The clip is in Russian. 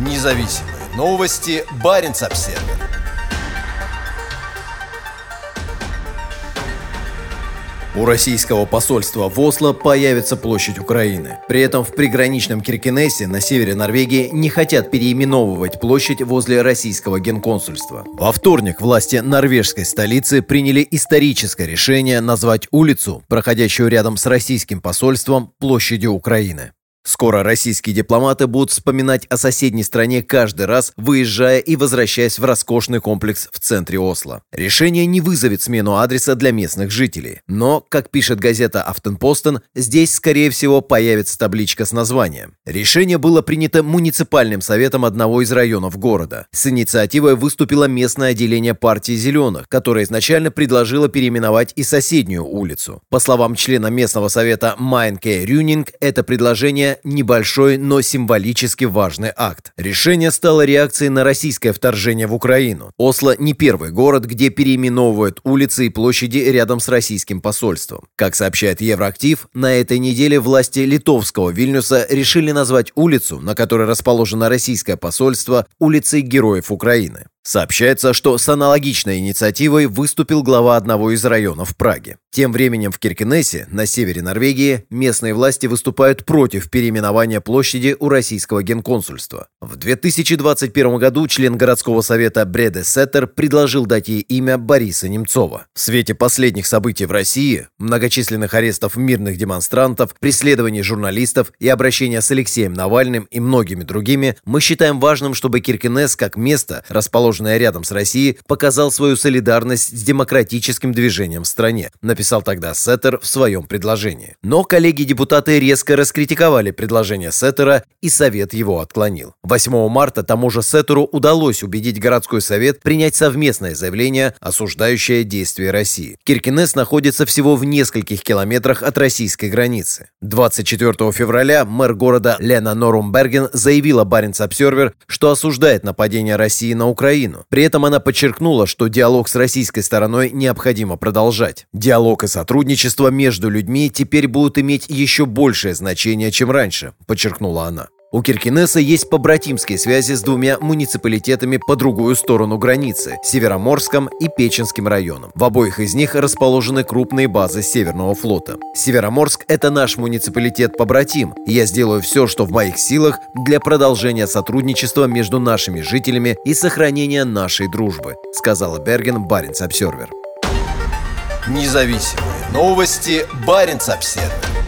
Независимые новости. Барин обсерва У российского посольства в Осло появится площадь Украины. При этом в приграничном Киркинессе на севере Норвегии не хотят переименовывать площадь возле российского генконсульства. Во вторник власти норвежской столицы приняли историческое решение назвать улицу, проходящую рядом с российским посольством, площадью Украины. Скоро российские дипломаты будут вспоминать о соседней стране каждый раз, выезжая и возвращаясь в роскошный комплекс в центре Осло. Решение не вызовет смену адреса для местных жителей. Но, как пишет газета «Автенпостен», здесь, скорее всего, появится табличка с названием. Решение было принято муниципальным советом одного из районов города. С инициативой выступило местное отделение партии «Зеленых», которое изначально предложило переименовать и соседнюю улицу. По словам члена местного совета Майнке Рюнинг, это предложение небольшой, но символически важный акт. Решение стало реакцией на российское вторжение в Украину. Осло не первый город, где переименовывают улицы и площади рядом с российским посольством. Как сообщает Евроактив, на этой неделе власти литовского Вильнюса решили назвать улицу, на которой расположено российское посольство, улицей Героев Украины. Сообщается, что с аналогичной инициативой выступил глава одного из районов Праги. Тем временем в Киркенесе, на севере Норвегии, местные власти выступают против переименования площади у российского генконсульства. В 2021 году член городского совета Бреде Сеттер предложил дать ей имя Бориса Немцова. В свете последних событий в России, многочисленных арестов мирных демонстрантов, преследований журналистов и обращения с Алексеем Навальным и многими другими, мы считаем важным, чтобы Киркенес как место, расположенное расположенная рядом с Россией, показал свою солидарность с демократическим движением в стране, написал тогда Сеттер в своем предложении. Но коллеги-депутаты резко раскритиковали предложение Сеттера, и Совет его отклонил. 8 марта тому же Сеттеру удалось убедить городской совет принять совместное заявление, осуждающее действия России. Киркинес находится всего в нескольких километрах от российской границы. 24 февраля мэр города Лена Норумберген заявила Баренц Обсервер, что осуждает нападение России на Украину Украину. При этом она подчеркнула, что диалог с российской стороной необходимо продолжать. Диалог и сотрудничество между людьми теперь будут иметь еще большее значение, чем раньше, подчеркнула она. У Киркинесса есть побратимские связи с двумя муниципалитетами по другую сторону границы – Североморском и Печенским районом. В обоих из них расположены крупные базы Северного флота. Североморск – это наш муниципалитет-побратим, и я сделаю все, что в моих силах для продолжения сотрудничества между нашими жителями и сохранения нашей дружбы, сказала Берген Баренц Обсервер. Независимые новости Баренц Обсервер.